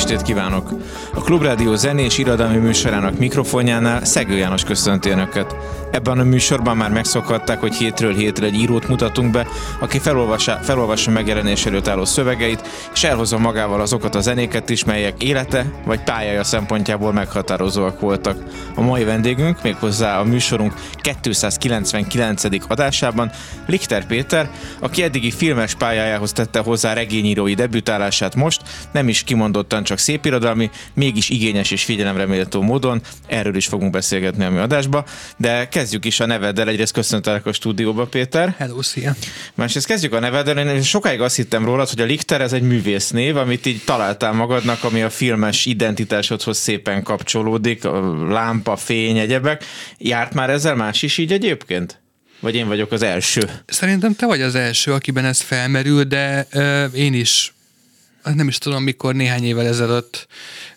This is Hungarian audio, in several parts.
estét kívánok! A Klubrádió zenés irodalmi műsorának mikrofonjánál Szegő János köszönti Önöket. Ebben a műsorban már megszokhatták, hogy hétről hétre egy írót mutatunk be, aki felolvassa, felolvassa megjelenés előtt álló szövegeit, és elhozza magával azokat a zenéket is, melyek élete vagy pályája szempontjából meghatározóak voltak. A mai vendégünk méghozzá a műsorunk 299. adásában Lichter Péter, aki eddigi filmes pályájához tette hozzá regényírói debütálását most, nem is kimondottan csak szépirodalmi, mégis igényes és figyelemre méltó módon. Erről is fogunk beszélgetni a mi adásba, de kezdjük is a neveddel. Egyrészt köszöntelek a stúdióba, Péter. Hello, szia. Másrészt kezdjük a neveddel. Én sokáig azt hittem rólad, hogy a Lichter ez egy művésznév, amit így találtál magadnak, ami a filmes identitásodhoz szépen kapcsolódik, a lámpa, fény, egyebek. Járt már ezzel más is így egyébként? Vagy én vagyok az első? Szerintem te vagy az első, akiben ez felmerül, de ö, én is nem is tudom, mikor néhány évvel ezelőtt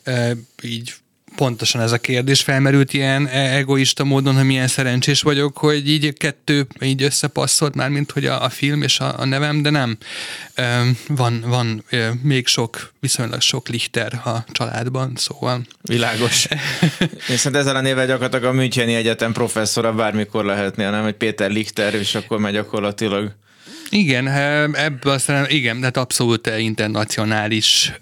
ö, így pontosan ez a kérdés felmerült ilyen e- egoista módon, hogy milyen szerencsés vagyok, hogy így kettő így összepasszolt már, mint hogy a, a film és a, a nevem, de nem. Van, van még sok, viszonylag sok Lichter a családban, szóval. Világos. Én szerintem ezzel a nével gyakorlatilag a Müncheni Egyetem professzora bármikor lehetnél, nem? Egy Péter Lichter, és akkor megy gyakorlatilag igen, ebből aztán, igen, tehát abszolút internacionális,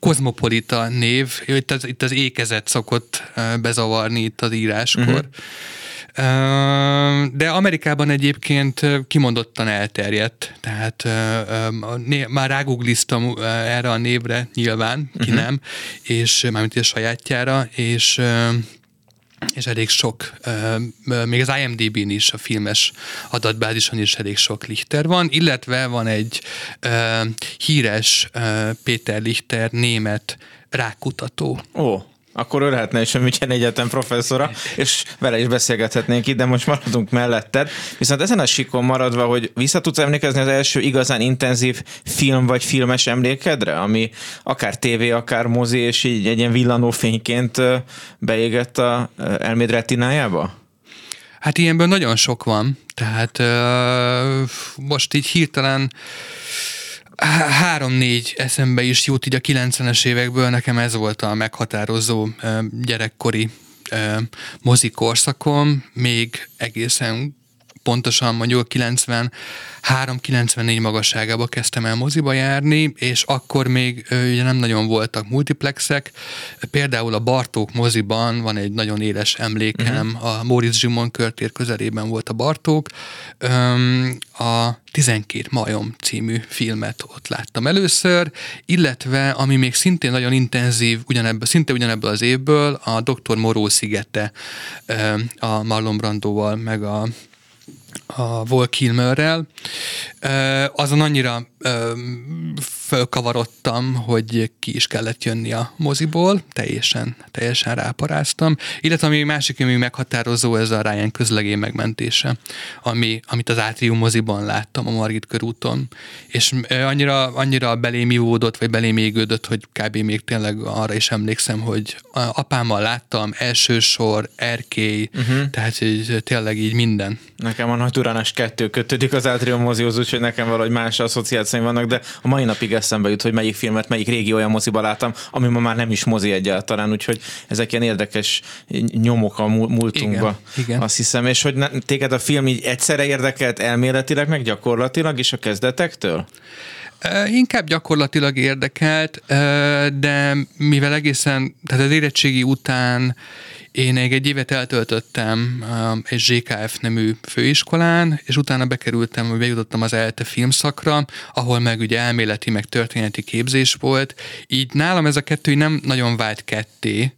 kozmopolita név. Itt az, itt az ékezet szokott bezavarni itt az íráskor. Uh-huh. De Amerikában egyébként kimondottan elterjedt, tehát már rágugliztam erre a névre nyilván, ki uh-huh. nem, és mármint a sajátjára, és és elég sok, még az IMDb-n is, a filmes adatbázison is elég sok Lichter van, illetve van egy híres Péter Lichter német rákutató. Ó. Akkor ő lehetne is a München Egyetem professzora, és vele is beszélgethetnénk itt, de most maradunk melletted. Viszont ezen a sikon maradva, hogy vissza tudsz emlékezni az első igazán intenzív film vagy filmes emlékedre, ami akár tévé, akár mozi, és így egy ilyen villanófényként beégett a elméd retinájába? Hát ilyenből nagyon sok van, tehát uh, most így hirtelen három-négy eszembe is jut így a 90-es évekből, nekem ez volt a meghatározó gyerekkori mozikorszakom, még egészen pontosan mondjuk 93-94 magasságába kezdtem el moziba járni, és akkor még ugye nem nagyon voltak multiplexek. Például a Bartók moziban van egy nagyon éles emlékem, uh-huh. a Móricz Zsimon körtér közelében volt a Bartók. A 12 majom című filmet ott láttam először, illetve ami még szintén nagyon intenzív, ugyanebből, szinte ugyanebből az évből, a Dr. Moró szigete a Marlon Brandóval, meg a a Vol Kilmerrel. Azon annyira fölkavarodtam, hogy ki is kellett jönni a moziból, teljesen, teljesen ráparáztam. Illetve ami másik, ami meghatározó, ez a Ryan közlegény megmentése, ami, amit az Átrium moziban láttam a Margit körúton. És annyira, annyira belém ivódott, vagy belém égődött, hogy kb. még tényleg arra is emlékszem, hogy apámmal láttam, elsősor, erkély, uh-huh. tehát hogy tényleg így minden. Nekem a Nagy Uranás kettő kötődik az Átrium mozihoz, úgyhogy nekem valahogy más asszociációim vannak, de a mai napig eszembe jut, hogy melyik filmet, melyik régi olyan moziba láttam, ami ma már nem is mozi egyáltalán, úgyhogy ezek ilyen érdekes nyomok a múltunkba. Igen, igen. Azt hiszem, és hogy téged a film így egyszerre érdekelt elméletileg, meg gyakorlatilag is a kezdetektől? Inkább gyakorlatilag érdekelt, de mivel egészen, tehát az érettségi után Én egy évet eltöltöttem egy ZKF nemű főiskolán, és utána bekerültem, hogy bejutottam az ELTE filmszakra, ahol meg ugye elméleti, meg történeti képzés volt. Így nálam ez a kettő nem nagyon vált ketté,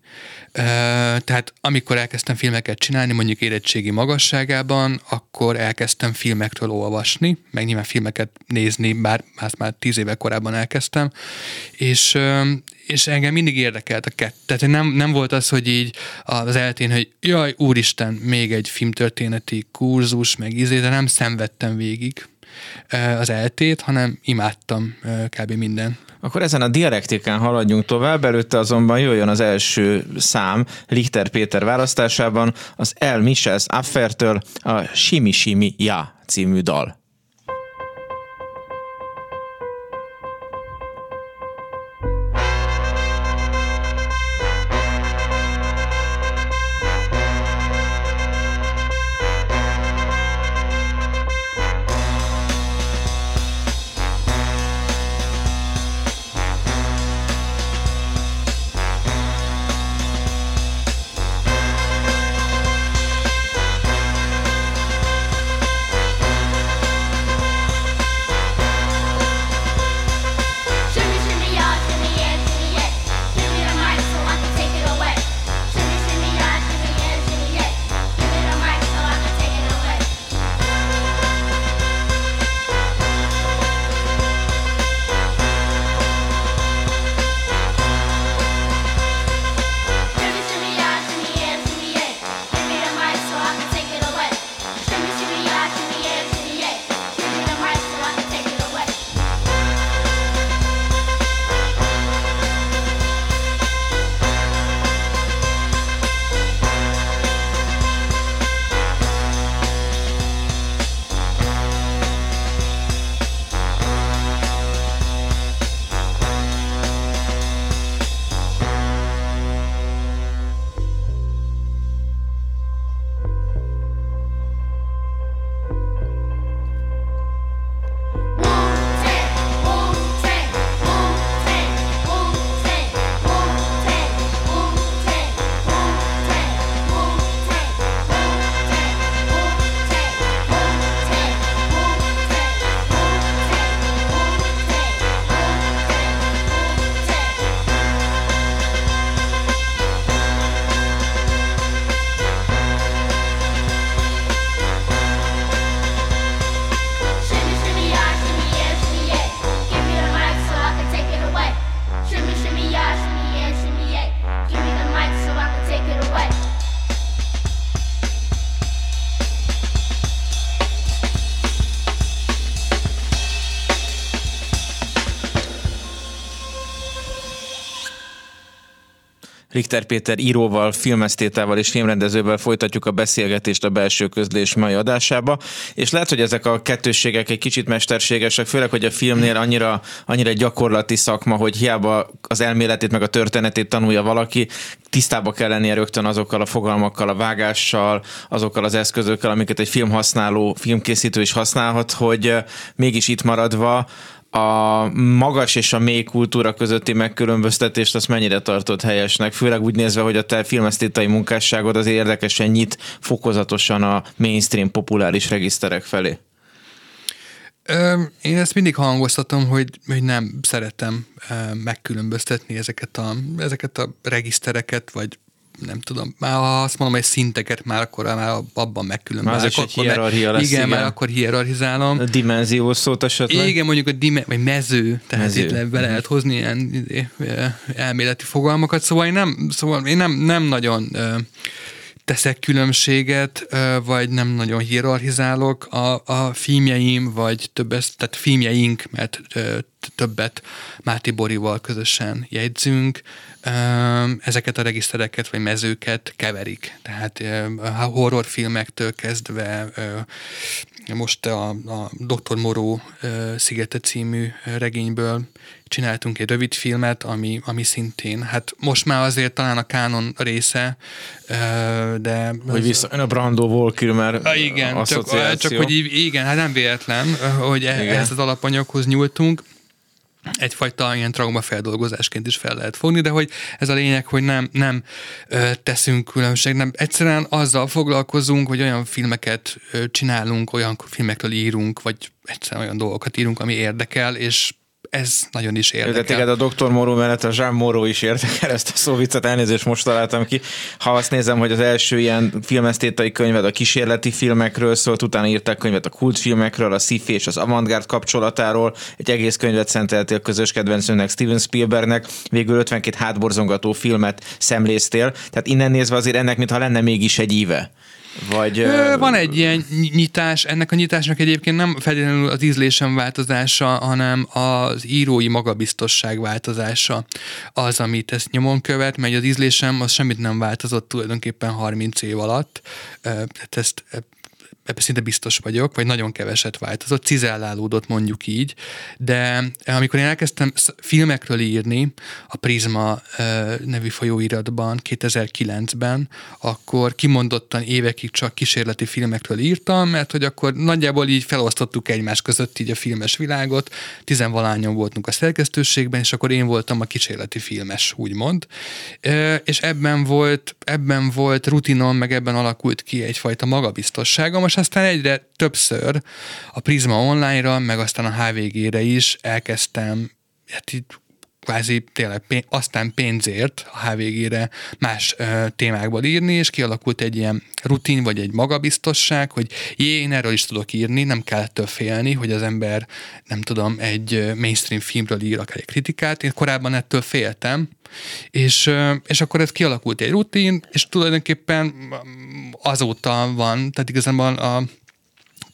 tehát amikor elkezdtem filmeket csinálni, mondjuk érettségi magasságában, akkor elkezdtem filmekről olvasni, meg nyilván filmeket nézni, bár ezt már tíz éve korábban elkezdtem, és, és engem mindig érdekelt a kettő. Tehát nem, nem volt az, hogy így az eltén, hogy jaj, úristen, még egy filmtörténeti kurzus, meg izé, de nem szenvedtem végig az eltét, hanem imádtam kb. minden akkor ezen a dialektikán haladjunk tovább, előtte azonban jöjjön az első szám Lichter Péter választásában az El Michels Affertől a Simi Simi Ja című dal. Richter Péter íróval, filmesztétával és filmrendezővel folytatjuk a beszélgetést a belső közlés mai adásába, és lehet, hogy ezek a kettősségek egy kicsit mesterségesek, főleg, hogy a filmnél annyira, annyira gyakorlati szakma, hogy hiába az elméletét meg a történetét tanulja valaki, tisztába kell lennie rögtön azokkal a fogalmakkal, a vágással, azokkal az eszközökkel, amiket egy filmhasználó, filmkészítő is használhat, hogy mégis itt maradva a magas és a mély kultúra közötti megkülönböztetést azt mennyire tartott helyesnek, főleg úgy nézve, hogy a te filmesztétai munkásságod az érdekesen nyit fokozatosan a mainstream populáris regiszterek felé. Én ezt mindig hangoztatom, hogy, hogy nem szeretem megkülönböztetni ezeket a, ezeket a regisztereket, vagy nem tudom, már ha azt mondom, hogy szinteket már akkor már abban megkülönbözök. Már ez egy hierarchia lesz, igen, igen, már akkor hierarchizálom. A dimenziós szót esetleg? Igen, mondjuk a dime, vagy mező, tehát mező. itt le, be lehet hozni ilyen elméleti fogalmakat, szóval én nem, szóval én nem, nem nagyon teszek különbséget, vagy nem nagyon hierarchizálok a, a filmjeim, vagy többet, tehát filmjeink, mert többet Máté Borival közösen jegyzünk, ezeket a regisztereket vagy mezőket keverik. Tehát horrorfilmektől kezdve most a, a Dr. Moró Szigete című regényből csináltunk egy rövid filmet, ami, ami szintén, hát most már azért talán a kánon része, de... Hogy vissza, a Brando Volkilmer Igen, csak, csak hogy igen, hát nem véletlen, hogy e- igen. ehhez az alapanyaghoz nyúltunk, egyfajta ilyen traumafeldolgozásként is fel lehet fogni, de hogy ez a lényeg, hogy nem, nem ö, teszünk különbség, nem egyszerűen azzal foglalkozunk, hogy olyan filmeket ö, csinálunk, olyan filmekről írunk, vagy egyszerűen olyan dolgokat írunk, ami érdekel, és ez nagyon is érdekel. De téged a Dr. Moró mellett a Jean Moró is érdekel, ezt a szóvicet elnézést most találtam ki. Ha azt nézem, hogy az első ilyen filmesztétai könyved a kísérleti filmekről szólt, utána írták könyvet a kultfilmekről, a sci és az avantgárd kapcsolatáról, egy egész könyvet szenteltél közös kedvencőnek Steven Spielbergnek, végül 52 hátborzongató filmet szemléztél, tehát innen nézve azért ennek, mintha lenne mégis egy íve. Vagy, Ö, van egy ilyen nyitás, ennek a nyitásnak egyébként nem feltétlenül az ízlésem változása, hanem az írói magabiztosság változása az, amit ezt nyomon követ, mert az ízlésem az semmit nem változott tulajdonképpen 30 év alatt. Tehát ezt ebben szinte biztos vagyok, vagy nagyon keveset változott, cizellálódott mondjuk így, de amikor én elkezdtem filmekről írni a Prisma nevű folyóiratban 2009-ben, akkor kimondottan évekig csak kísérleti filmekről írtam, mert hogy akkor nagyjából így felosztottuk egymás között így a filmes világot, tizenvalányon voltunk a szerkesztőségben, és akkor én voltam a kísérleti filmes, úgymond. És ebben volt, ebben volt rutinom, meg ebben alakult ki egyfajta magabiztosságom, most aztán egyre többször a Prisma online-ra, meg aztán a HVG-re is elkezdtem hát itt kvázi tényleg pénz, aztán pénzért a HVG-re más ö, témákból írni, és kialakult egy ilyen rutin, vagy egy magabiztosság, hogy jé, én erről is tudok írni, nem kell ettől félni, hogy az ember, nem tudom, egy mainstream filmről ír akár egy kritikát. Én korábban ettől féltem, és, és akkor ez kialakult egy rutin, és tulajdonképpen azóta van, tehát igazából a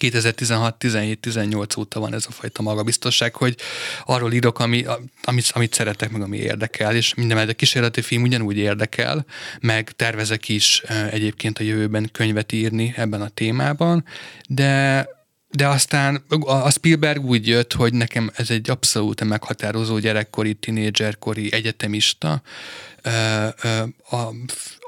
2016-17-18 óta van ez a fajta magabiztosság, hogy arról írok, ami, amit, amit szeretek, meg ami érdekel, és minden a kísérleti film ugyanúgy érdekel, meg tervezek is egyébként a jövőben könyvet írni ebben a témában, de de aztán a Spielberg úgy jött, hogy nekem ez egy abszolút meghatározó gyerekkori, tinédzserkori egyetemista a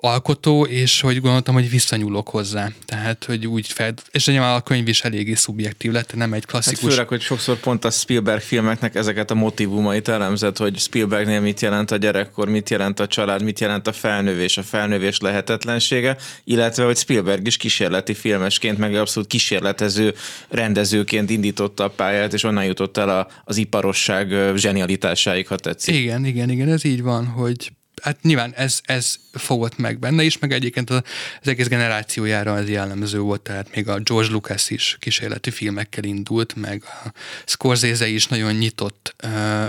alkotó, és hogy gondoltam, hogy visszanyúlok hozzá. Tehát, hogy úgy fel, és nyilván a könyv is eléggé szubjektív lett, nem egy klasszikus. Hát főleg, hogy sokszor pont a Spielberg filmeknek ezeket a motivumait elemzett, hogy Spielbergnél mit jelent a gyerekkor, mit jelent a család, mit jelent a felnővés, a felnővés lehetetlensége, illetve, hogy Spielberg is kísérleti filmesként, meg abszolút kísérletező rendezőként indította a pályát, és onnan jutott el a, az iparosság zsenialitásáig, ha tetszik. Igen, igen, igen, ez így van, hogy hát nyilván ez, ez fogott meg benne is, meg egyébként az egész generációjára ez jellemző volt, tehát még a George Lucas is kísérleti filmekkel indult, meg a Scorsese is nagyon nyitott.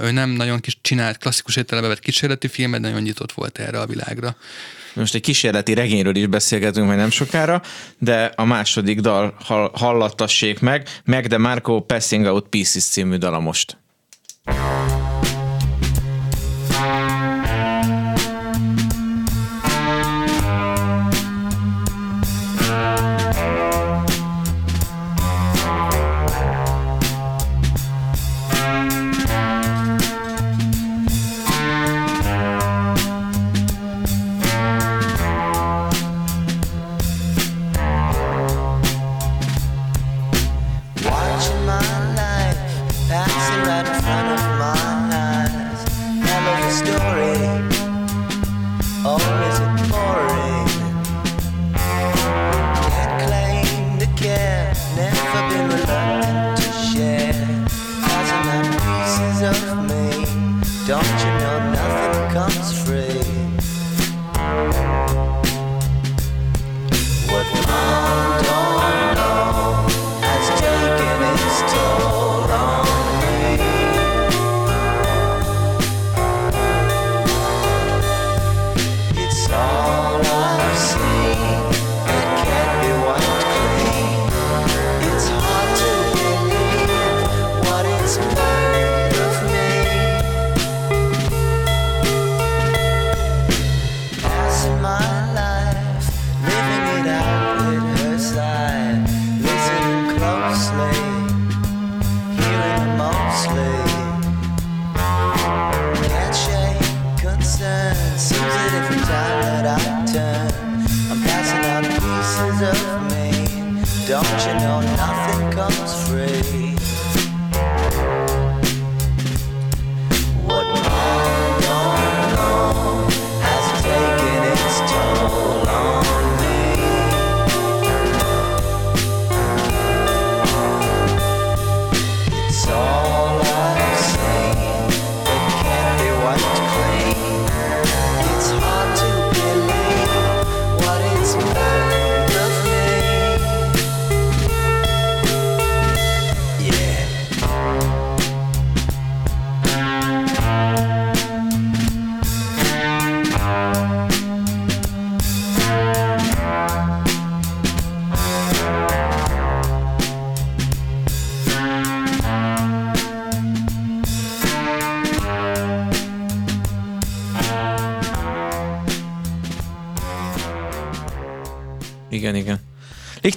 Ő nem nagyon kis csinált klasszikus értelemben vett kísérleti filmet, nagyon nyitott volt erre a világra. Most egy kísérleti regényről is beszélgetünk majd nem sokára, de a második dal hallattassék meg, meg de Marco Passing Out Pieces című dala most.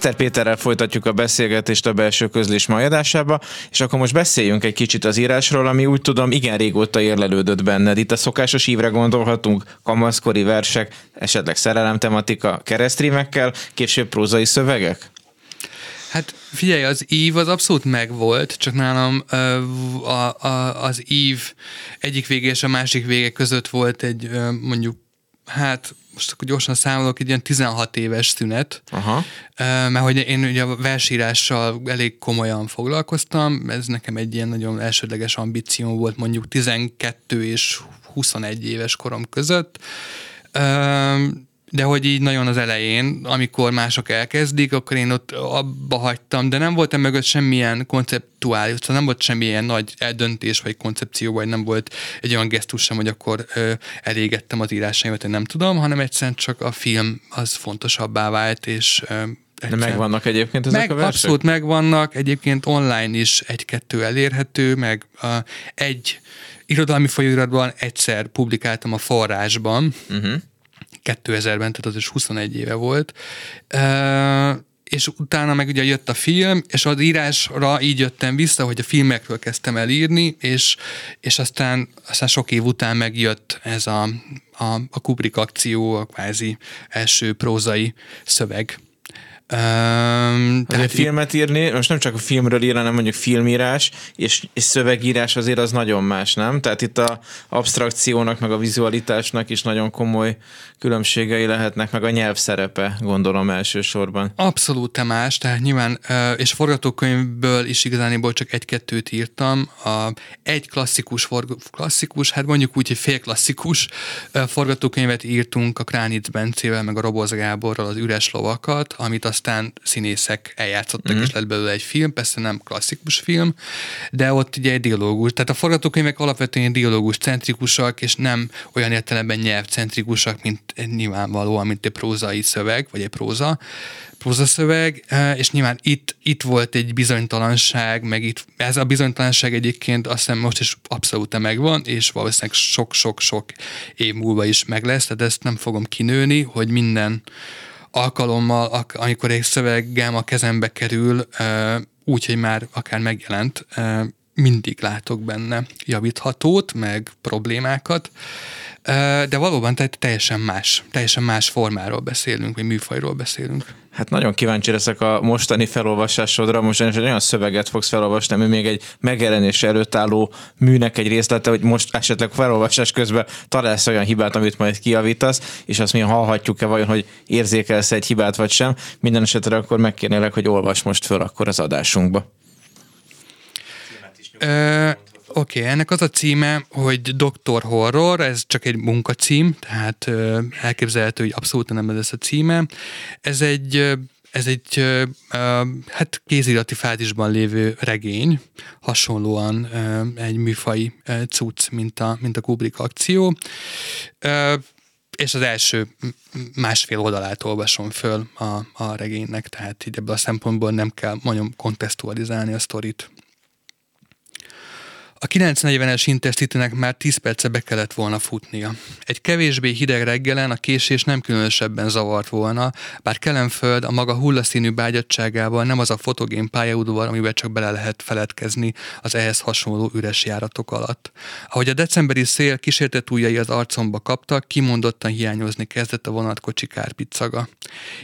Lichter Péterrel folytatjuk a beszélgetést a belső közlés mai adásába, és akkor most beszéljünk egy kicsit az írásról, ami úgy tudom igen régóta érlelődött benned. Itt a szokásos ívre gondolhatunk, kamaszkori versek, esetleg szerelem tematika keresztrímekkel, később prózai szövegek? Hát figyelj, az ív az abszolút megvolt, csak nálam a, a, az ív egyik vége és a másik vége között volt egy mondjuk, hát most akkor gyorsan számolok, egy ilyen 16 éves szünet, Aha. mert hogy én ugye a versírással elég komolyan foglalkoztam, ez nekem egy ilyen nagyon elsődleges ambíció volt mondjuk 12 és 21 éves korom között, de hogy így nagyon az elején, amikor mások elkezdik, akkor én ott abba hagytam, de nem volt mögött semmilyen konceptuális, szóval nem volt semmilyen nagy eldöntés vagy koncepció, vagy nem volt egy olyan gesztus sem, hogy akkor ö, elégettem az írásaimat, én nem tudom, hanem egyszerűen csak a film az fontosabbá vált, és ö, de megvannak egyébként ezek meg, a versek? Abszolút megvannak, egyébként online is egy-kettő elérhető, meg a, egy irodalmi folyóiratban egyszer publikáltam a forrásban, uh-huh 2000-ben, tehát az is 21 éve volt. és utána meg ugye jött a film, és az írásra így jöttem vissza, hogy a filmekről kezdtem el írni, és, és aztán, aztán sok év után megjött ez a, a, a Kubrick akció, a kvázi első prózai szöveg, Um, tehát filmet írni, most nem csak a filmről ír, hanem mondjuk filmírás és, és szövegírás azért az nagyon más, nem? Tehát itt a abstrakciónak, meg a vizualitásnak is nagyon komoly különbségei lehetnek, meg a nyelv szerepe, gondolom elsősorban. Abszolút más, tehát nyilván, és forgatókönyvből is igazániból csak egy-kettőt írtam. A, egy klasszikus, forg, klasszikus, hát mondjuk úgy, hogy félklasszikus forgatókönyvet írtunk a Kránic Bencével, meg a Roboz Gáborral az Üres Lovakat, amit aztán színészek eljátszottak, mm. és lett belőle egy film, persze nem klasszikus film, de ott ugye egy dialógus. Tehát a forgatókönyvek alapvetően dialógus centrikusak, és nem olyan értelemben nyelvcentrikusak, mint nyilvánvalóan, mint egy prózai szöveg, vagy egy próza, prózaszöveg, e, és nyilván itt, itt volt egy bizonytalanság, meg itt, ez a bizonytalanság egyébként azt hiszem most is abszolút megvan, és valószínűleg sok-sok-sok év múlva is meg lesz, tehát ezt nem fogom kinőni, hogy minden alkalommal, amikor egy szöveggem a kezembe kerül, úgy, hogy már akár megjelent, mindig látok benne javíthatót, meg problémákat, de valóban tehát teljesen más, teljesen más formáról beszélünk, vagy műfajról beszélünk. Hát nagyon kíváncsi leszek a mostani felolvasásodra. Most egy olyan szöveget fogsz felolvasni, ami még egy megjelenés előtt álló műnek egy részlete, hogy most esetleg felolvasás közben találsz olyan hibát, amit majd kiavítasz, és azt mi hallhatjuk-e vajon, hogy érzékelsz egy hibát vagy sem. Minden esetre akkor megkérnélek, hogy olvas most föl akkor az adásunkba. Oké, okay, ennek az a címe, hogy Doktor Horror, ez csak egy munkacím, tehát ö, elképzelhető, hogy abszolút nem ez a címe. Ez egy ez egy ö, hát kézirati fázisban lévő regény, hasonlóan ö, egy műfai ö, cucc, mint a, mint a Kubrick akció. Ö, és az első másfél oldalát olvasom föl a, a regénynek, tehát így ebből a szempontból nem kell nagyon kontextualizálni a sztorit. A 940-es intercity már 10 perce be kellett volna futnia. Egy kevésbé hideg reggelen a késés nem különösebben zavart volna, bár Kelenföld a maga hullaszínű bágyadságával nem az a fotogén pályaudvar, amiben csak bele lehet feledkezni az ehhez hasonló üres járatok alatt. Ahogy a decemberi szél kísértett ujjai az arcomba kaptak, kimondottan hiányozni kezdett a vonatkocsi kárpiccaga.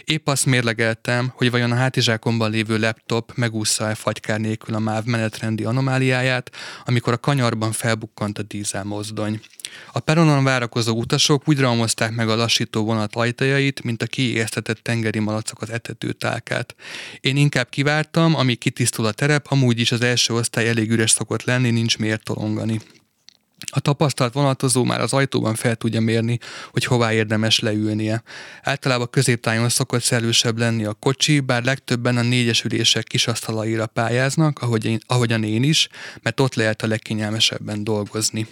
Épp azt mérlegeltem, hogy vajon a hátizsákomban lévő laptop megúszza-e fagykár nélkül a MÁV menetrendi anomáliáját, amikor amikor a kanyarban felbukkant a dízelmozdony. A peronon várakozó utasok úgy raumozták meg a lassító vonat ajtajait, mint a kiéheztetett tengeri malacok az etető tálkát. Én inkább kivártam, amíg kitisztul a terep, amúgy is az első osztály elég üres szokott lenni, nincs miért tolongani. A tapasztalt vonatozó már az ajtóban fel tudja mérni, hogy hová érdemes leülnie. Általában középtájon szokott szellősebb lenni a kocsi, bár legtöbben a négyes ülések kis asztalaira pályáznak, ahogy én, ahogyan én is, mert ott lehet a legkényelmesebben dolgozni.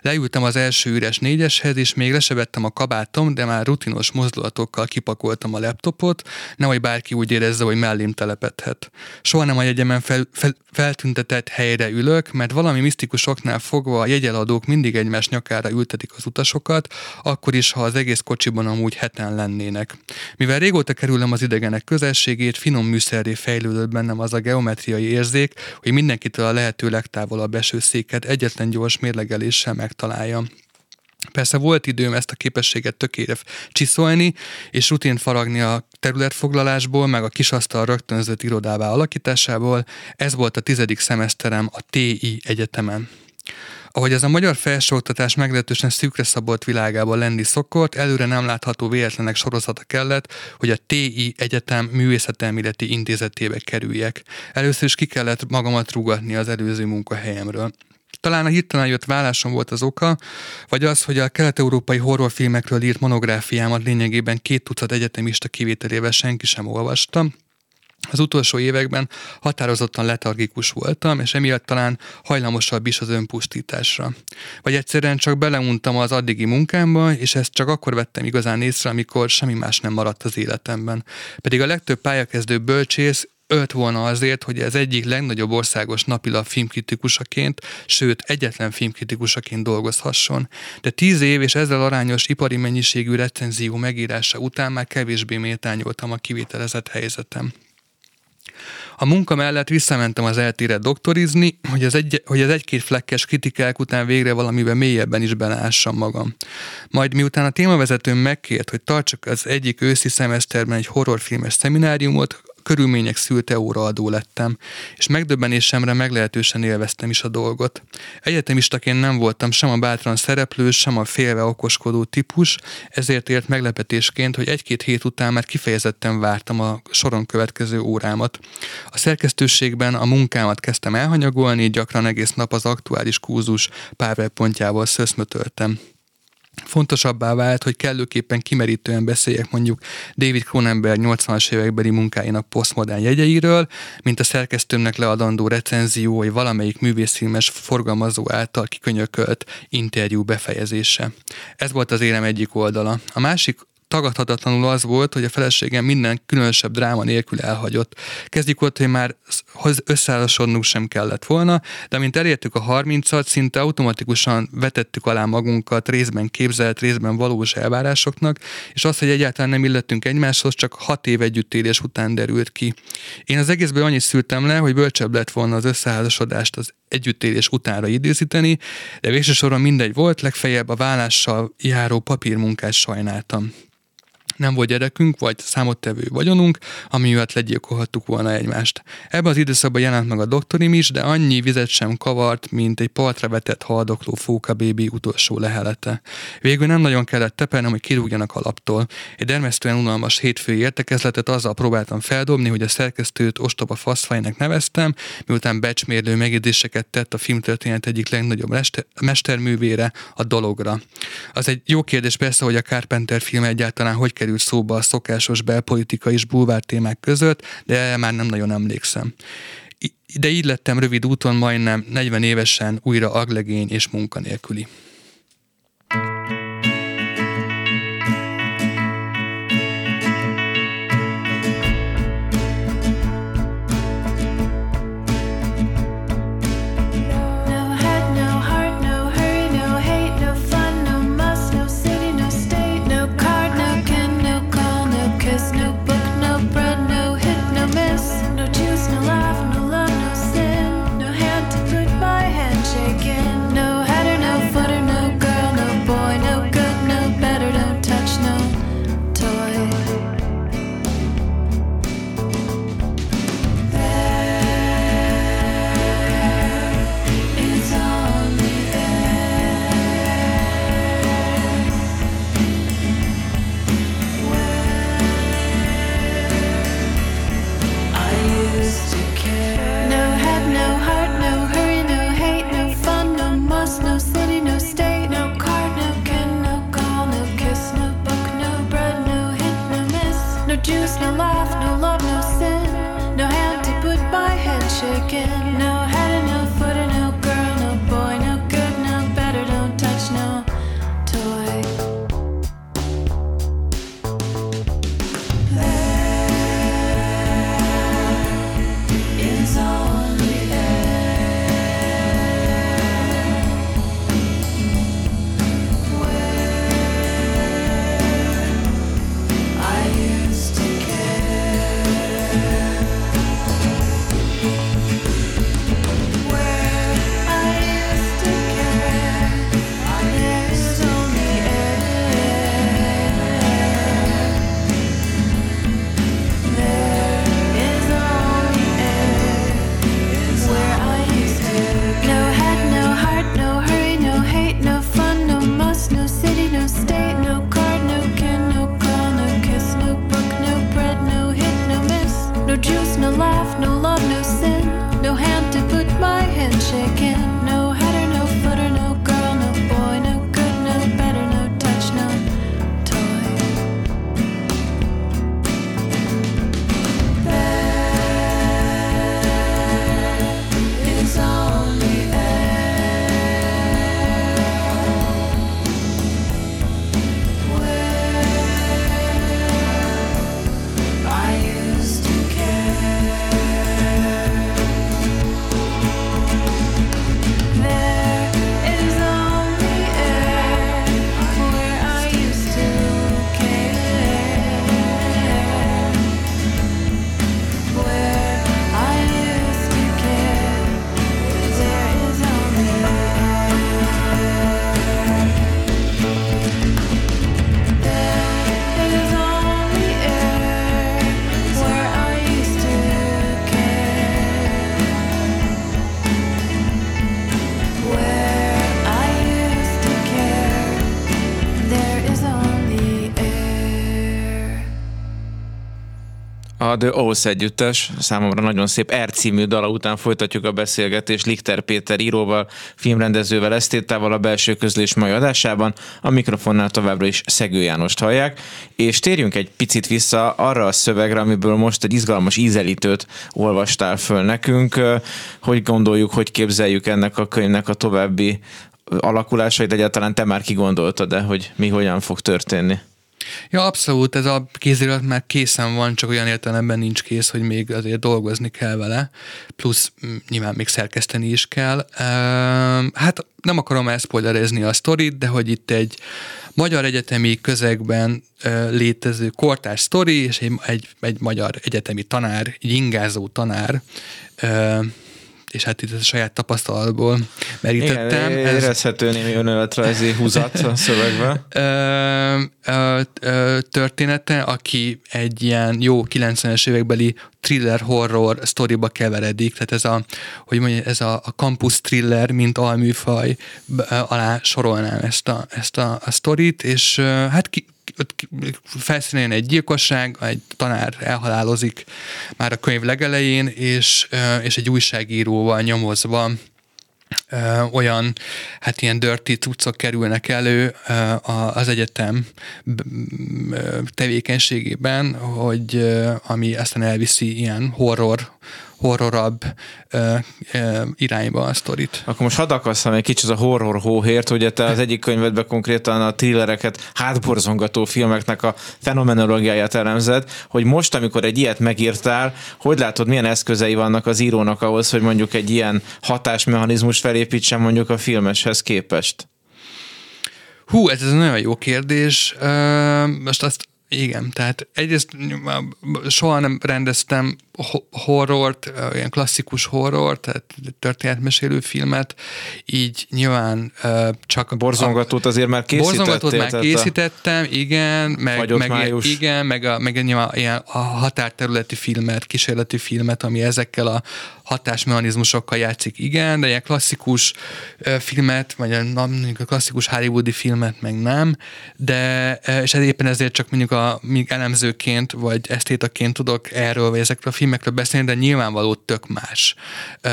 Leültem az első üres négyeshez, és még lesevettem a kabátom, de már rutinos mozdulatokkal kipakoltam a laptopot, nehogy bárki úgy érezze, hogy mellém telepedhet. Soha nem a jegyemen fel, fel, feltüntetett helyre ülök, mert valami misztikusoknál fogva a jegyeladók mindig egymás nyakára ültetik az utasokat, akkor is, ha az egész kocsiban amúgy heten lennének. Mivel régóta kerülöm az idegenek közelségét, finom műszerré fejlődött bennem az a geometriai érzék, hogy mindenkitől a lehető legtávolabb eső széket egyetlen gyors mérlegeléssel megtalálja. Persze volt időm ezt a képességet tökére csiszolni, és rutin faragni a területfoglalásból, meg a kisasztal rögtönzött irodává alakításából. Ez volt a tizedik szemeszterem a TI egyetemen. Ahogy ez a magyar felsőoktatás meglehetősen szűkre szabott világában lenni szokott, előre nem látható véletlenek sorozata kellett, hogy a TI Egyetem művészetelméleti intézetébe kerüljek. Először is ki kellett magamat rúgatni az előző munkahelyemről. Talán a hirtelen jött vállásom volt az oka, vagy az, hogy a kelet-európai horrorfilmekről írt monográfiámat lényegében két tucat egyetemista kivételével senki sem olvasta, az utolsó években határozottan letargikus voltam, és emiatt talán hajlamosabb is az önpusztításra. Vagy egyszerűen csak beleuntam az addigi munkámba, és ezt csak akkor vettem igazán észre, amikor semmi más nem maradt az életemben. Pedig a legtöbb pályakezdő bölcsész ölt volna azért, hogy ez egyik legnagyobb országos napilap filmkritikusaként, sőt egyetlen filmkritikusaként dolgozhasson. De tíz év és ezzel arányos ipari mennyiségű recenzió megírása után már kevésbé méltányoltam a kivételezett helyzetem. A munka mellett visszamentem az eltére doktorizni, hogy az, egy, hogy az egy-két flekkes kritikák után végre valamiben mélyebben is beleássam magam. Majd miután a témavezetőm megkért, hogy tartsak az egyik őszi szemeszterben egy horrorfilmes szemináriumot, körülmények szülte óraadó lettem, és megdöbbenésemre meglehetősen élveztem is a dolgot. Egyetemistaként nem voltam sem a bátran szereplő, sem a félve okoskodó típus, ezért ért meglepetésként, hogy egy-két hét után már kifejezetten vártam a soron következő órámat. A szerkesztőségben a munkámat kezdtem elhanyagolni, gyakran egész nap az aktuális kúzus pontjával szöszmötöltem fontosabbá vált, hogy kellőképpen kimerítően beszéljek mondjuk David Cronenberg 80-as évekbeli munkáinak posztmodern jegyeiről, mint a szerkesztőmnek leadandó recenzió, vagy valamelyik művészfilmes forgalmazó által kikönyökölt interjú befejezése. Ez volt az élem egyik oldala. A másik tagadhatatlanul az volt, hogy a feleségem minden különösebb dráma nélkül elhagyott. Kezdjük ott, hogy már összeállásodnunk sem kellett volna, de mint elértük a 30-at, szinte automatikusan vetettük alá magunkat részben képzelt, részben valós elvárásoknak, és az, hogy egyáltalán nem illettünk egymáshoz, csak hat év együttélés után derült ki. Én az egészből annyit szültem le, hogy bölcsebb lett volna az összeházasodást az együttélés utánra időzíteni, de végső soron mindegy volt, legfeljebb a vállással járó papírmunkás sajnáltam nem volt gyerekünk, vagy számottevő vagyonunk, ami miatt legyilkolhattuk volna egymást. Ebben az időszakban jelent meg a doktorim is, de annyi vizet sem kavart, mint egy partra vetett haldokló fóka bébi utolsó lehelete. Végül nem nagyon kellett tepelnem, hogy kirúgjanak a laptól. Egy dermesztően unalmas hétfői értekezletet azzal próbáltam feldobni, hogy a szerkesztőt ostoba faszfajnak neveztem, miután becsmérlő megjegyzéseket tett a filmtörténet egyik legnagyobb mesterművére, a dologra. Az egy jó kérdés persze, hogy a Carpenter film egyáltalán hogy kerül került szóba a szokásos belpolitika és bulvár témák között, de már nem nagyon emlékszem. De így lettem rövid úton majdnem 40 évesen újra aglegény és munkanélküli. A The Oath együttes, számomra nagyon szép R című dala után folytatjuk a beszélgetést Lichter Péter íróval, filmrendezővel, esztétával a belső közlés mai adásában. A mikrofonnál továbbra is Szegő Jánost hallják, és térjünk egy picit vissza arra a szövegre, amiből most egy izgalmas ízelítőt olvastál föl nekünk. Hogy gondoljuk, hogy képzeljük ennek a könyvnek a további alakulásait, egyáltalán te már kigondoltad de hogy mi hogyan fog történni? Ja, abszolút, ez a kézirat már készen van, csak olyan értelemben nincs kész, hogy még azért dolgozni kell vele, plusz nyilván még szerkeszteni is kell. Hát nem akarom elszpoilerezni a sztorit, de hogy itt egy magyar egyetemi közegben létező kortárs sztori, és egy, egy, egy magyar egyetemi tanár, egy ingázó tanár, és hát itt a saját tapasztalatból merítettem. Igen, érezhető ez... némi önéletrajzi húzat a szövegben. Ö, ö, ö, története, aki egy ilyen jó 90-es évekbeli thriller horror sztoriba keveredik, tehát ez a, hogy mondja, ez a, a campus thriller, mint alműfaj alá sorolnám ezt a, ezt a, a sztorit, és hát ki, felszínén egy gyilkosság, egy tanár elhalálozik már a könyv legelején, és, és egy újságíróval nyomozva olyan, hát ilyen dirty cuccok kerülnek elő az egyetem tevékenységében, hogy ami aztán elviszi ilyen horror horrorabb ö, ö, irányba a sztorit. Akkor most hadd akasszam egy kicsit a horror hóhért, ugye te az egyik könyvedben konkrétan a thrillereket, hátborzongató filmeknek a fenomenológiáját elemzed, hogy most, amikor egy ilyet megírtál, hogy látod, milyen eszközei vannak az írónak ahhoz, hogy mondjuk egy ilyen hatásmechanizmus felépítsen mondjuk a filmeshez képest? Hú, ez, ez nagyon jó kérdés. Most azt igen, tehát egyrészt soha nem rendeztem horrort, ilyen klasszikus horrort, tehát történetmesélő filmet, így nyilván csak... Borzongatót azért már készítettél? Borzongatót már készítettem, igen, meg, meg, igen, meg, a, meg nyilván ilyen a határterületi filmet, kísérleti filmet, ami ezekkel a hatásmechanizmusokkal játszik, igen, de ilyen klasszikus filmet, vagy a, a klasszikus hollywoodi filmet meg nem, de és ez éppen ezért csak mondjuk a míg elemzőként, vagy esztétaként tudok erről, vagy ezekről a filmekről beszélni, de nyilvánvaló tök más. Ö,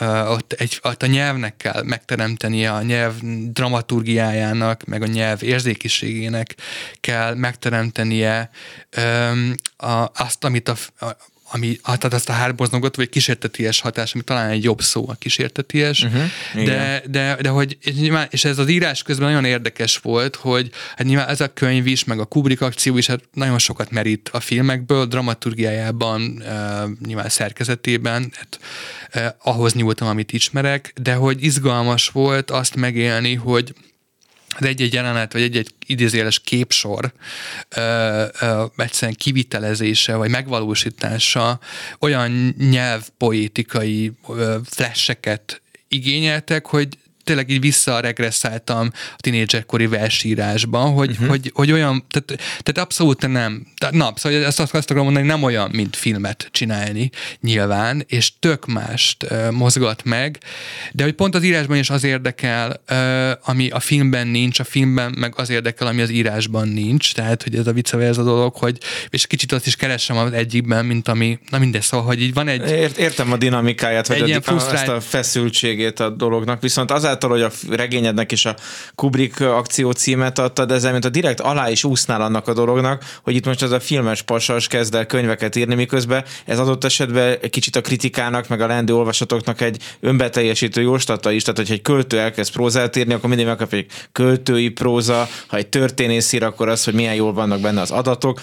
ö, ott, egy, ott a nyelvnek kell megteremtenie, a nyelv dramaturgiájának, meg a nyelv érzékiségének kell megteremtenie ö, a, azt, amit a, a ami, tehát azt a hárboznongot, vagy kísérteties hatás, ami talán egy jobb szó a kísérteties, uh-huh, de, de, de, hogy nyilván, és ez az írás közben nagyon érdekes volt, hogy hát nyilván ez a könyv is, meg a Kubrick akció is hát nagyon sokat merít a filmekből, dramaturgiájában, nyilván szerkezetében, hát, ahhoz nyúltam, amit ismerek, de hogy izgalmas volt azt megélni, hogy de egy-egy jelenet, vagy egy-egy idézéles képsor ö, ö, egyszerűen kivitelezése, vagy megvalósítása olyan nyelvpoétikai ö, flasheket igényeltek, hogy tényleg így visszaregresszáltam a tinédzserkori versírásban, hogy, uh-huh. hogy, hogy olyan, tehát, tehát abszolút nem, tehát, na, szóval ezt azt akarom mondani, nem olyan, mint filmet csinálni nyilván, és tök mást uh, mozgat meg, de hogy pont az írásban is az érdekel, uh, ami a filmben nincs, a filmben meg az érdekel, ami az írásban nincs, tehát hogy ez a vicce ez a dolog, hogy és kicsit azt is keresem az egyikben, mint ami, na mindegy, szóval, hogy így van egy... Ért, értem a dinamikáját, vagy egy a, frusztrál... azt a feszültségét a dolognak, viszont azáltal azáltal, hogy a regényednek is a Kubrick akció címet adtad, ezzel, mint a direkt alá is úsznál annak a dolognak, hogy itt most az a filmes pasas kezd el könyveket írni, miközben ez adott esetben egy kicsit a kritikának, meg a lendő olvasatoknak egy önbeteljesítő jóslata is, tehát hogyha egy költő elkezd prózát írni, akkor mindig megkapja egy költői próza, ha egy történész ír, akkor az, hogy milyen jól vannak benne az adatok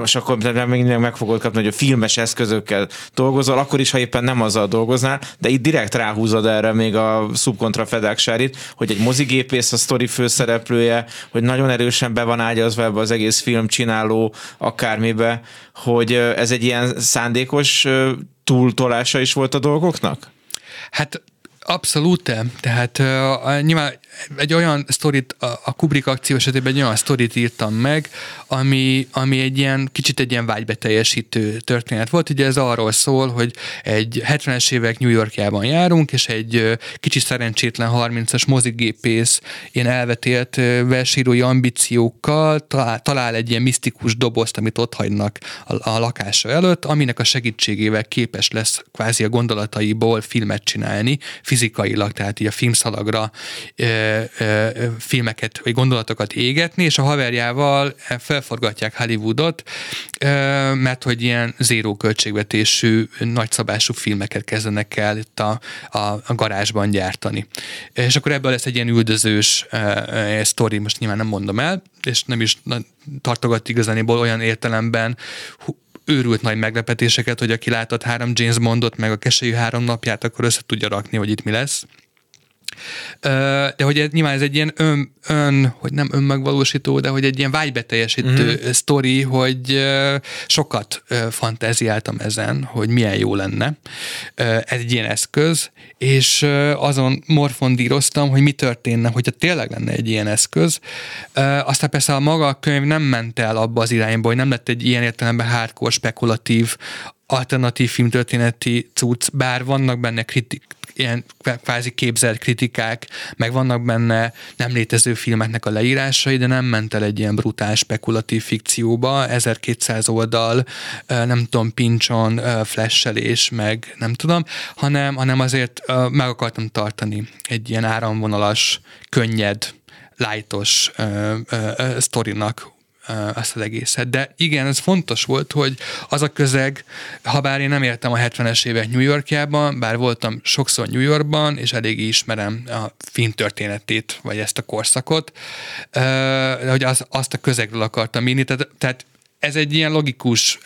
most akkor még meg fogod kapni, hogy a filmes eszközökkel dolgozol, akkor is, ha éppen nem azzal dolgoznál, de itt direkt ráhúzod erre még a subkontra fedáksárit, hogy egy mozigépész a sztori főszereplője, hogy nagyon erősen be van ágyazva ebbe az egész film csináló akármibe, hogy ez egy ilyen szándékos túltolása is volt a dolgoknak? Hát Abszolút, tehát uh, nyilván egy olyan sztorit, a, a Kubrick akció esetében egy olyan sztorit írtam meg, ami, ami egy ilyen, kicsit egy ilyen vágybeteljesítő történet volt. Ugye ez arról szól, hogy egy 70-es évek New Yorkjában járunk, és egy uh, kicsi szerencsétlen 30-as mozigépész ilyen elvetélt uh, versírói ambíciókkal talál, talál egy ilyen misztikus dobozt, amit ott hagynak a, a lakása előtt, aminek a segítségével képes lesz kvázi a gondolataiból filmet csinálni, fizikailag, tehát így a filmszalagra ö, ö, filmeket vagy gondolatokat égetni, és a haverjával felforgatják Hollywoodot, ö, mert hogy ilyen zéró költségvetésű, nagyszabású filmeket kezdenek el itt a, a, a garázsban gyártani. És akkor ebből lesz egy ilyen üldözős uh, sztori, most nyilván nem mondom el, és nem is tartogat igazániból olyan értelemben őrült nagy meglepetéseket, hogy aki látott három James Bondot, meg a keselyű három napját, akkor össze tudja rakni, hogy itt mi lesz. De hogy ez, nyilván ez egy ilyen ön, ön, hogy nem önmegvalósító, de hogy egy ilyen vágybeteljesítő mm. sztori, hogy sokat fantáziáltam ezen, hogy milyen jó lenne. Ez egy ilyen eszköz, és azon morfondíroztam, hogy mi történne, hogyha tényleg lenne egy ilyen eszköz. Aztán persze a maga a könyv nem ment el abba az irányba, hogy nem lett egy ilyen értelemben hardcore, spekulatív, alternatív filmtörténeti cucc, bár vannak benne kritik, ilyen kvázi képzelt kritikák, meg vannak benne nem létező filmeknek a leírásai, de nem ment el egy ilyen brutál spekulatív fikcióba, 1200 oldal, nem tudom, pincson, flashelés, meg nem tudom, hanem, hanem azért meg akartam tartani egy ilyen áramvonalas, könnyed, lightos sztorinak ezt az egészet. De igen, ez fontos volt, hogy az a közeg, ha bár én nem éltem a 70-es évek New Yorkjában, bár voltam sokszor New Yorkban, és elég ismerem a film történetét, vagy ezt a korszakot, hogy az, azt a közegről akartam írni, tehát, tehát ez egy ilyen logikus,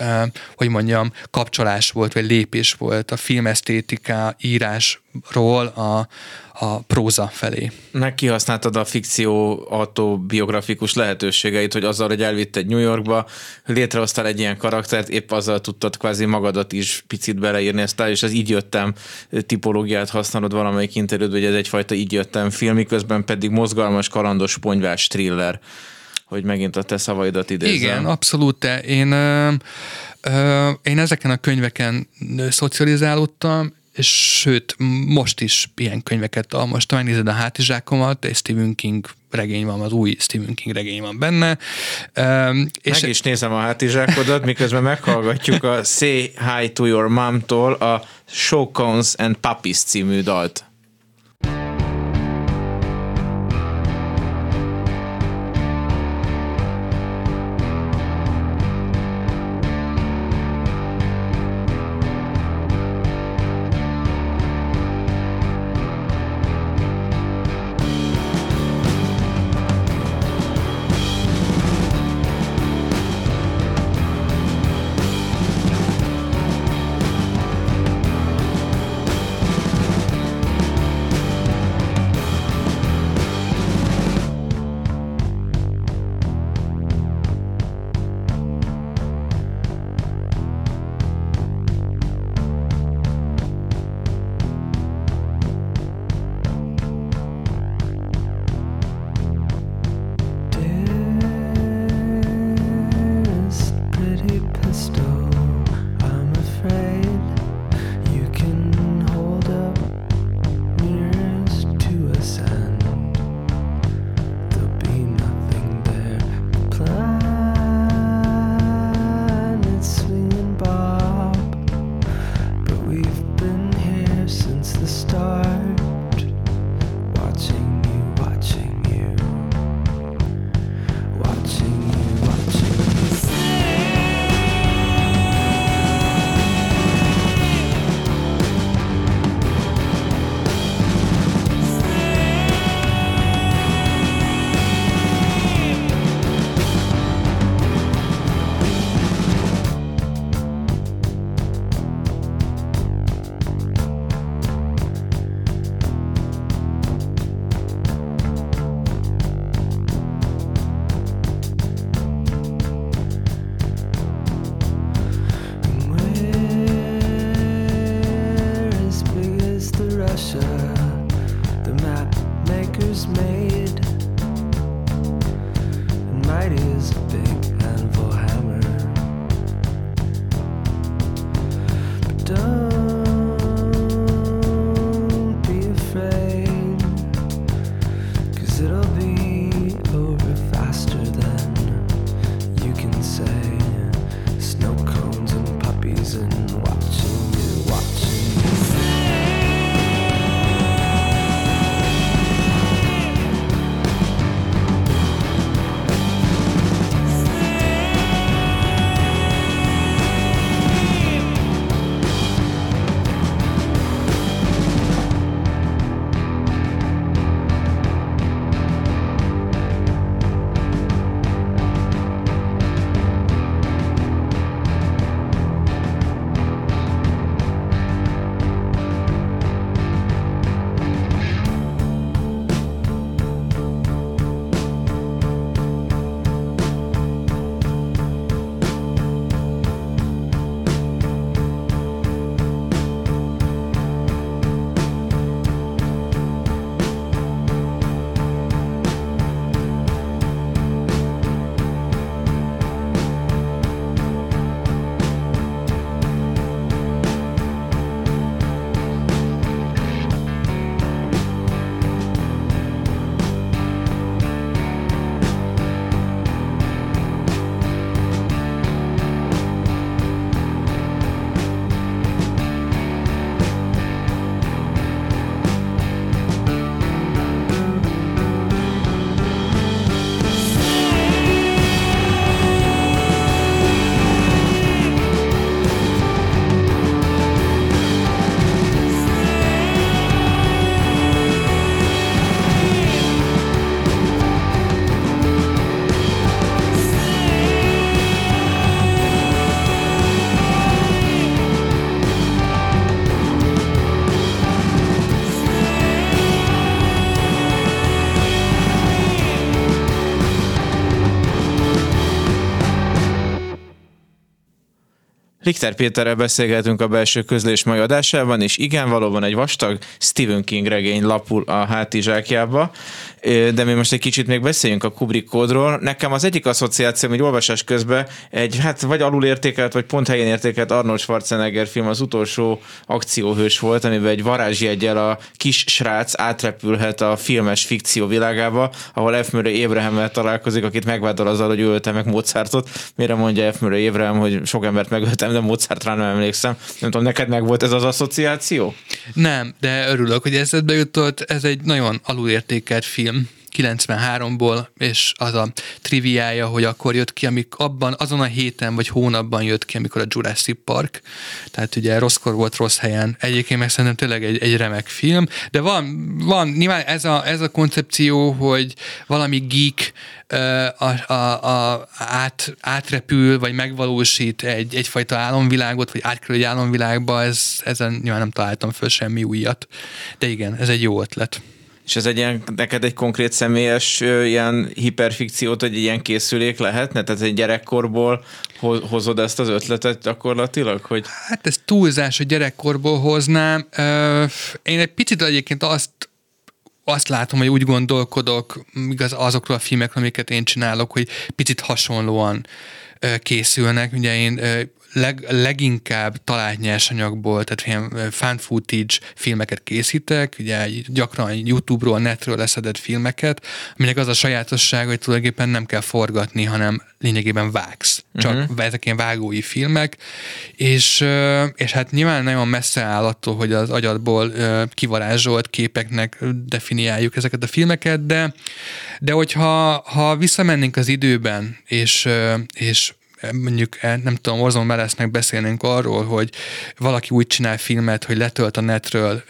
hogy mondjam, kapcsolás volt, vagy lépés volt a filmesztétika írásról a, a próza felé. Meg kihasználtad a fikció autobiografikus lehetőségeit, hogy azzal, hogy elvitt egy New Yorkba, létrehoztál egy ilyen karaktert, épp azzal tudtad kvázi magadat is picit beleírni ezt és az így jöttem tipológiát használod valamelyik interjúd, hogy ez egyfajta így jöttem film, miközben pedig mozgalmas, kalandos, ponyvás thriller hogy megint a te szavaidat idézem. Igen, abszolút. Én, ö, ö, én ezeken a könyveken szocializálódtam, és sőt, most is ilyen könyveket, most megnézed a hátizsákomat, egy Stephen King regény van, az új Stephen King regény van benne. Um, és Meg is nézem a hátizsákodat, miközben meghallgatjuk a Say Hi to Your Mom-tól a Show Cones and Puppies című dalt. Richter Péterrel beszélgetünk a belső közlés mai adásában, és igen, valóban egy vastag Stephen King regény lapul a hátizsákjába, de mi most egy kicsit még beszéljünk a Kubrick kódról. Nekem az egyik asszociáció, hogy olvasás közben egy, hát vagy alulértékelt, vagy pont helyén értékelt Arnold Schwarzenegger film az utolsó akcióhős volt, amiben egy varázsjegyel a kis srác átrepülhet a filmes fikció világába, ahol F. Murray Abraham-mel találkozik, akit megvádol azzal, hogy ölte meg Mozartot. Mire mondja F. Murray Abraham, hogy sok embert megöltem, de Mozartra nem emlékszem. Nem tudom, neked meg volt ez az asszociáció? Nem, de örülök, hogy eszedbe jutott. Ez egy nagyon alulértékelt film 93-ból, és az a triviája, hogy akkor jött ki, amik abban, azon a héten vagy hónapban jött ki, amikor a Jurassic Park, tehát ugye rosszkor volt rossz helyen. Egyébként meg szerintem tényleg egy, egy remek film, de van, van nyilván ez a, ez a koncepció, hogy valami geek a, a, a, át, átrepül, vagy megvalósít egy, egyfajta álomvilágot, vagy átkerül egy álomvilágba, ez, ezen nyilván nem találtam föl semmi újat. De igen, ez egy jó ötlet. És ez egy ilyen, neked egy konkrét személyes ilyen hiperfikciót, hogy ilyen készülék lehetne? Tehát egy gyerekkorból hozod ezt az ötletet gyakorlatilag? Hogy... Hát ez túlzás, hogy gyerekkorból hoznám. Én egy picit egyébként azt azt látom, hogy úgy gondolkodok igaz, azokról a filmekről, amiket én csinálok, hogy picit hasonlóan készülnek. Ugye én leg, leginkább talált nyersanyagból, tehát ilyen fan footage filmeket készítek, ugye gyakran YouTube-ról, netről leszedett filmeket, aminek az a sajátosság, hogy tulajdonképpen nem kell forgatni, hanem lényegében vágsz. Csak uh-huh. ezek ilyen vágói filmek, és, és hát nyilván nagyon messze áll attól, hogy az agyadból kivarázsolt képeknek definiáljuk ezeket a filmeket, de, de hogyha ha visszamennénk az időben, és, és mondjuk eh, nem tudom, Orzon Melesznek beszélnénk arról, hogy valaki úgy csinál filmet, hogy letölt a netről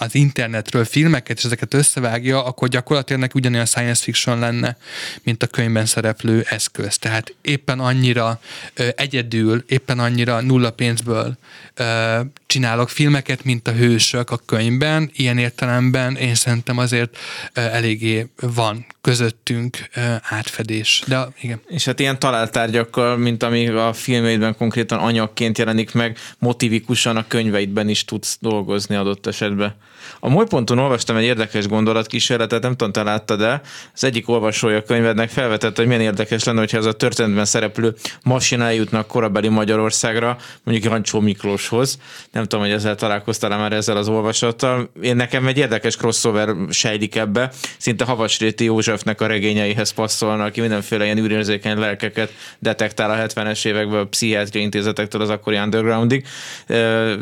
az internetről filmeket, és ezeket összevágja, akkor gyakorlatilag neki ugyanilyen science fiction lenne, mint a könyvben szereplő eszköz. Tehát éppen annyira ö, egyedül, éppen annyira nulla pénzből ö, csinálok filmeket, mint a hősök a könyvben. Ilyen értelemben én szerintem azért eléggé van közöttünk átfedés. De igen. És hát ilyen találtárgyakkal, mint ami a filmeidben konkrétan anyagként jelenik meg, motivikusan a könyveidben is tudsz dolgozni adott esetben. A Molyponton olvastam egy érdekes gondolatkísérletet, nem tudom, te láttad de az egyik olvasója könyvednek felvetett, hogy milyen érdekes lenne, hogyha ez a történetben szereplő masina eljutnak korabeli Magyarországra, mondjuk Jancsó Miklóshoz. Nem tudom, hogy ezzel találkoztál már ezzel az olvasattal. Én nekem egy érdekes crossover sejlik ebbe, szinte Havasréti Józsefnek a regényeihez passzolnak, aki mindenféle ilyen űrérzékeny lelkeket detektál a 70-es években a pszichiátriai intézetektől az akkori undergroundig,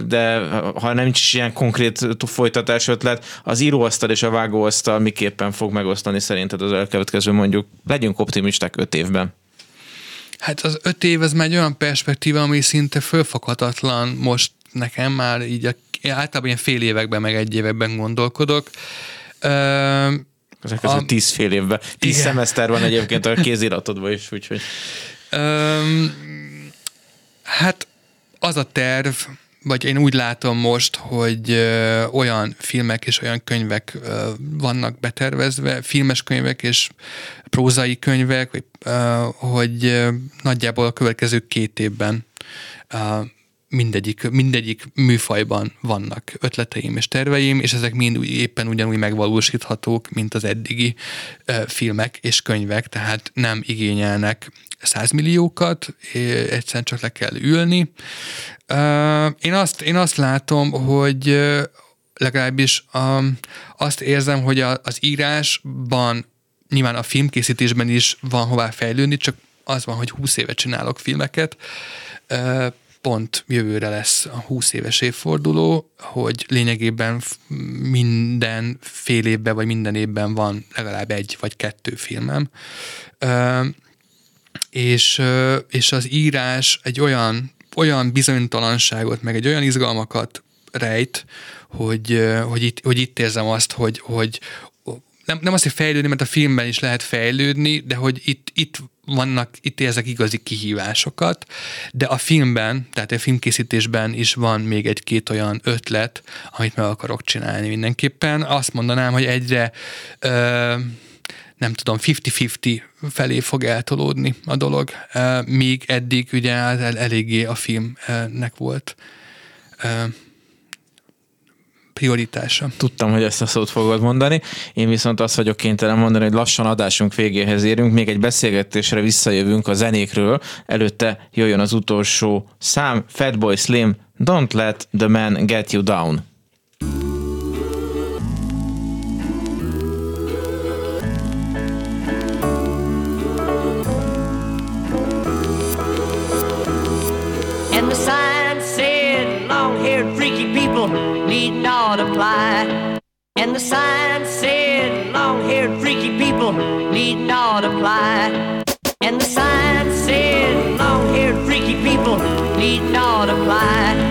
de ha nem is ilyen konkrét folytatás érdekes ötlet. Az íróasztal és a vágóasztal miképpen fog megosztani szerinted az elkövetkező mondjuk, legyünk optimisták öt évben? Hát az öt év, ez már egy olyan perspektíva, ami szinte fölfoghatatlan most nekem már így a, általában ilyen fél években, meg egy években gondolkodok. Ö, ezek között a, tíz fél évben. Tíz igen. szemeszter van egyébként a kéziratodban is, úgyhogy... Ö, hát az a terv, vagy én úgy látom most, hogy ö, olyan filmek és olyan könyvek ö, vannak betervezve, filmes könyvek és prózai könyvek, hogy, ö, hogy ö, nagyjából a következő két évben ö, mindegyik, mindegyik műfajban vannak ötleteim és terveim, és ezek mind éppen ugyanúgy megvalósíthatók, mint az eddigi ö, filmek és könyvek, tehát nem igényelnek százmilliókat, egyszerűen csak le kell ülni. Én azt, én azt látom, hogy legalábbis azt érzem, hogy az írásban, nyilván a filmkészítésben is van hová fejlődni, csak az van, hogy 20 éve csinálok filmeket, pont jövőre lesz a 20 éves évforduló, hogy lényegében minden fél évben vagy minden évben van legalább egy vagy kettő filmem és, és az írás egy olyan, olyan bizonytalanságot, meg egy olyan izgalmakat rejt, hogy, hogy, itt, hogy itt érzem azt, hogy, hogy nem, nem azt, hogy fejlődni, mert a filmben is lehet fejlődni, de hogy itt, itt vannak, itt érzek igazi kihívásokat, de a filmben, tehát a filmkészítésben is van még egy-két olyan ötlet, amit meg akarok csinálni mindenképpen. Azt mondanám, hogy egyre ö, nem tudom, 50-50 felé fog eltolódni a dolog, míg eddig ugye el, eléggé a filmnek volt prioritása. Tudtam, hogy ezt a szót fogod mondani. Én viszont azt vagyok kénytelen mondani, hogy lassan adásunk végéhez érünk. Még egy beszélgetésre visszajövünk a zenékről. Előtte jöjjön az utolsó szám, Fatboy Slim, Don't let the man get you down. And the sign said, long haired freaky people need not apply. And the sign said, long haired freaky people need not apply. And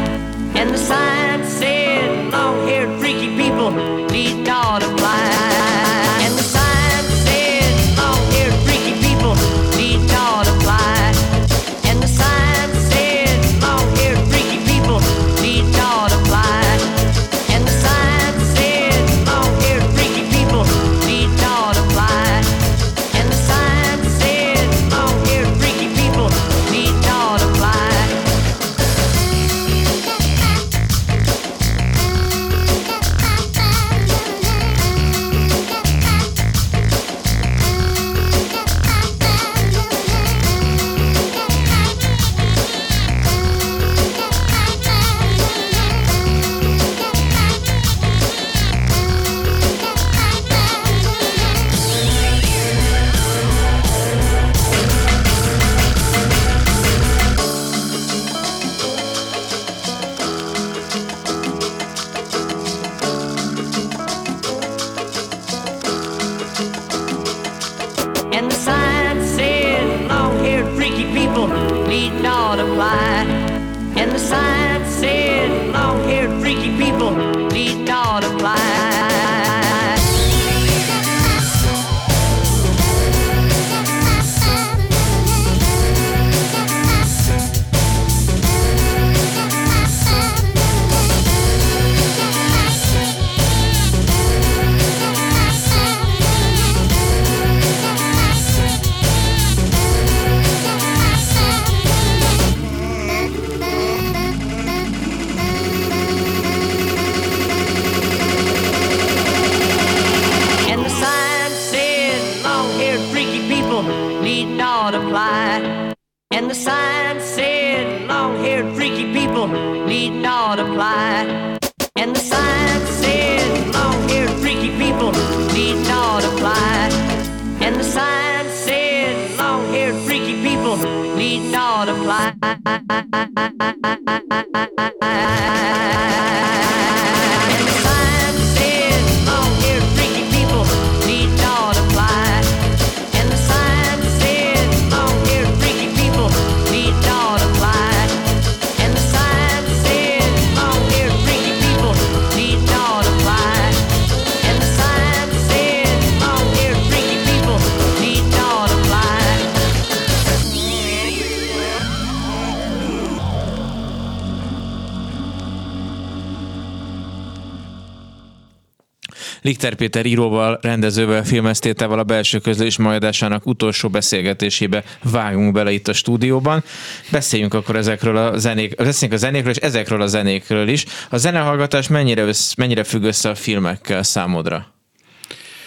Lichter Péter íróval, rendezővel, filmesztétevel a belső közlés majdásának utolsó beszélgetésébe vágunk bele itt a stúdióban. Beszéljünk akkor ezekről a zenék, beszéljünk a zenékről és ezekről a zenékről is. A zenehallgatás mennyire, össz, mennyire függ össze a filmekkel számodra?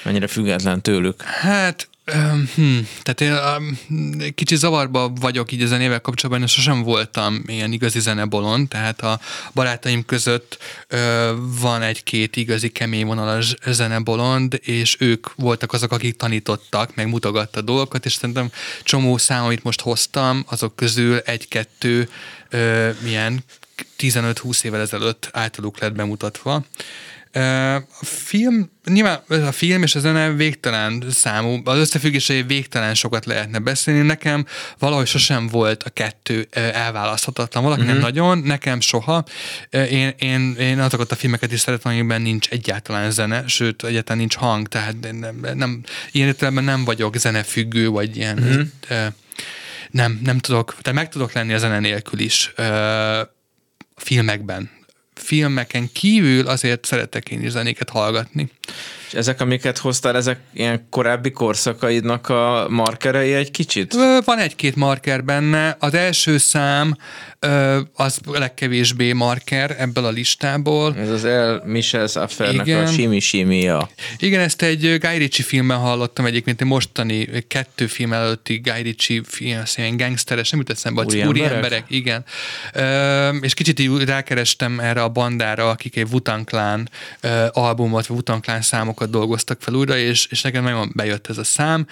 Mennyire független tőlük? Hát Hmm, tehát én um, kicsit zavarba vagyok így a zenével kapcsolatban, és sosem voltam ilyen igazi zenebolon, tehát a barátaim között ö, van egy-két igazi kemény vonalas zenebolond, és ők voltak azok, akik tanítottak, meg mutogatta dolgokat, és szerintem csomó szám, amit most hoztam, azok közül egy-kettő milyen 15-20 évvel ezelőtt általuk lett bemutatva. A film, nyilván a film és a zene végtelen számú, az összefüggései végtelen sokat lehetne beszélni. Nekem valahogy sosem volt a kettő elválaszthatatlan. Valakinek uh-huh. nagyon, nekem soha. Én, én, én azokat a filmeket is szeretem, amikben nincs egyáltalán zene, sőt, egyáltalán nincs hang, tehát nem, nem, ilyen értelemben nem vagyok zenefüggő, vagy ilyen uh-huh. nem, nem tudok, tehát meg tudok lenni a zene nélkül is filmekben, filmeken kívül azért szeretek én is zenéket hallgatni. És ezek, amiket hoztál, ezek ilyen korábbi korszakaidnak a markerei egy kicsit? Van egy-két marker benne. Az első szám az legkevésbé marker ebből a listából. Ez az El Michel Affairnek a Simi Simia. Igen, ezt egy Guy Ritchie filmben hallottam egyébként, egy mostani kettő film előtti Guy Ritchie film, ilyen gangsteres, nem jut eszembe, úri, úri emberek? emberek, igen. és kicsit rákerestem erre a bandára, akik egy Wutan Clan albumot, vagy Wutan Clan számokat dolgoztak fel újra, és, és nekem nagyon bejött ez a szám.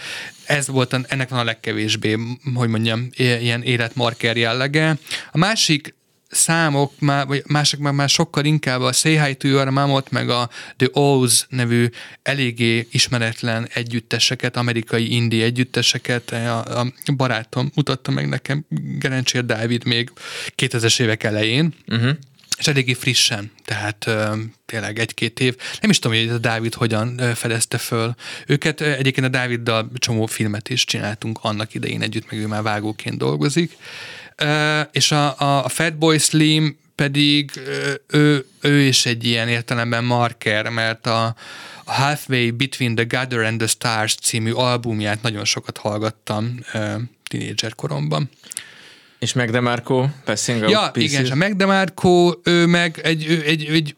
Ez volt, ennek van a legkevésbé, hogy mondjam, ilyen életmarker jellege. A másik számok, már, vagy mások már, már sokkal inkább a Say Hi to Your Mamot, meg a The O's nevű eléggé ismeretlen együtteseket, amerikai indie együtteseket a, a barátom mutatta meg nekem, Gerencsér Dávid még 2000-es évek elején. Uh-huh és eléggé frissen, tehát ö, tényleg egy-két év. Nem is tudom, hogy a Dávid hogyan fedezte föl őket. Egyébként a Dáviddal csomó filmet is csináltunk annak idején együtt, meg ő már vágóként dolgozik. Ö, és a, a, a Fatboy Slim pedig ő, ő is egy ilyen értelemben marker, mert a, a Halfway Between the Gather and the Stars című albumját nagyon sokat hallgattam ö, koromban. És McDemarco, Passing Out Ja, Pieces. igen, és a McDemarco, ő meg egy, egy, egy, egy,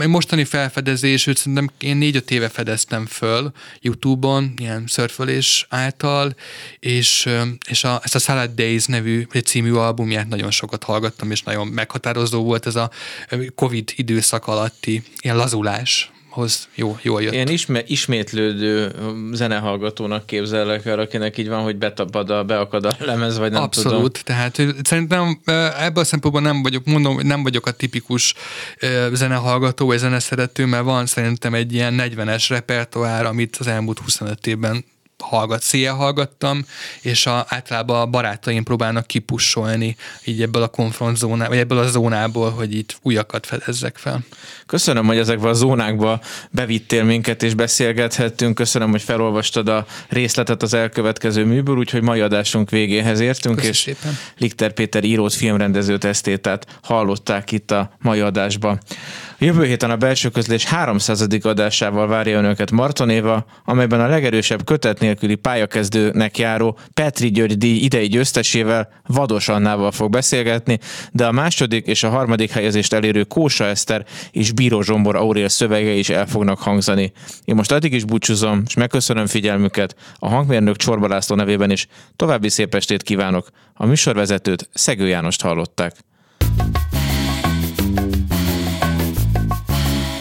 egy mostani felfedezés, őt szerintem én négy-öt éve fedeztem föl YouTube-on, ilyen szörfölés által, és, és a, ezt a Salad Days nevű című albumját nagyon sokat hallgattam, és nagyon meghatározó volt ez a Covid időszak alatti ilyen lazulás, hoz jó, jól jött. Ilyen isme, ismétlődő zenehallgatónak képzellek el, akinek így van, hogy betapad a, beakad a lemez, vagy nem Abszolút, tudom. tehát szerintem ebből a szempontból nem vagyok, mondom, nem vagyok a tipikus zenehallgató vagy zeneszerető, mert van szerintem egy ilyen 40-es repertoár, amit az elmúlt 25 évben hallgat, széjjel hallgattam, és a, általában a barátaim próbálnak kipussolni így ebből a konfrontzónából, vagy ebből a zónából, hogy itt újakat fedezzek fel. Köszönöm, hogy ezekbe a zónákba bevittél minket, és beszélgethettünk. Köszönöm, hogy felolvastad a részletet az elkövetkező műből, úgyhogy mai adásunk végéhez értünk, Köszönöm és szépen. Likter Péter írót, filmrendezőt, esztétát hallották itt a mai adásban. Jövő héten a belső közlés 300. adásával várja önöket Marton Éva, amelyben a legerősebb kötet nélküli pályakezdőnek járó Petri György díj idei győztesével Vados Annával fog beszélgetni, de a második és a harmadik helyezést elérő Kósa Eszter és Bíró Zsombor Aurél szövege is el fognak hangzani. Én most addig is búcsúzom, és megköszönöm figyelmüket a hangmérnök Csorba László nevében is. További szép estét kívánok. A műsorvezetőt Szegő Jánost hallották.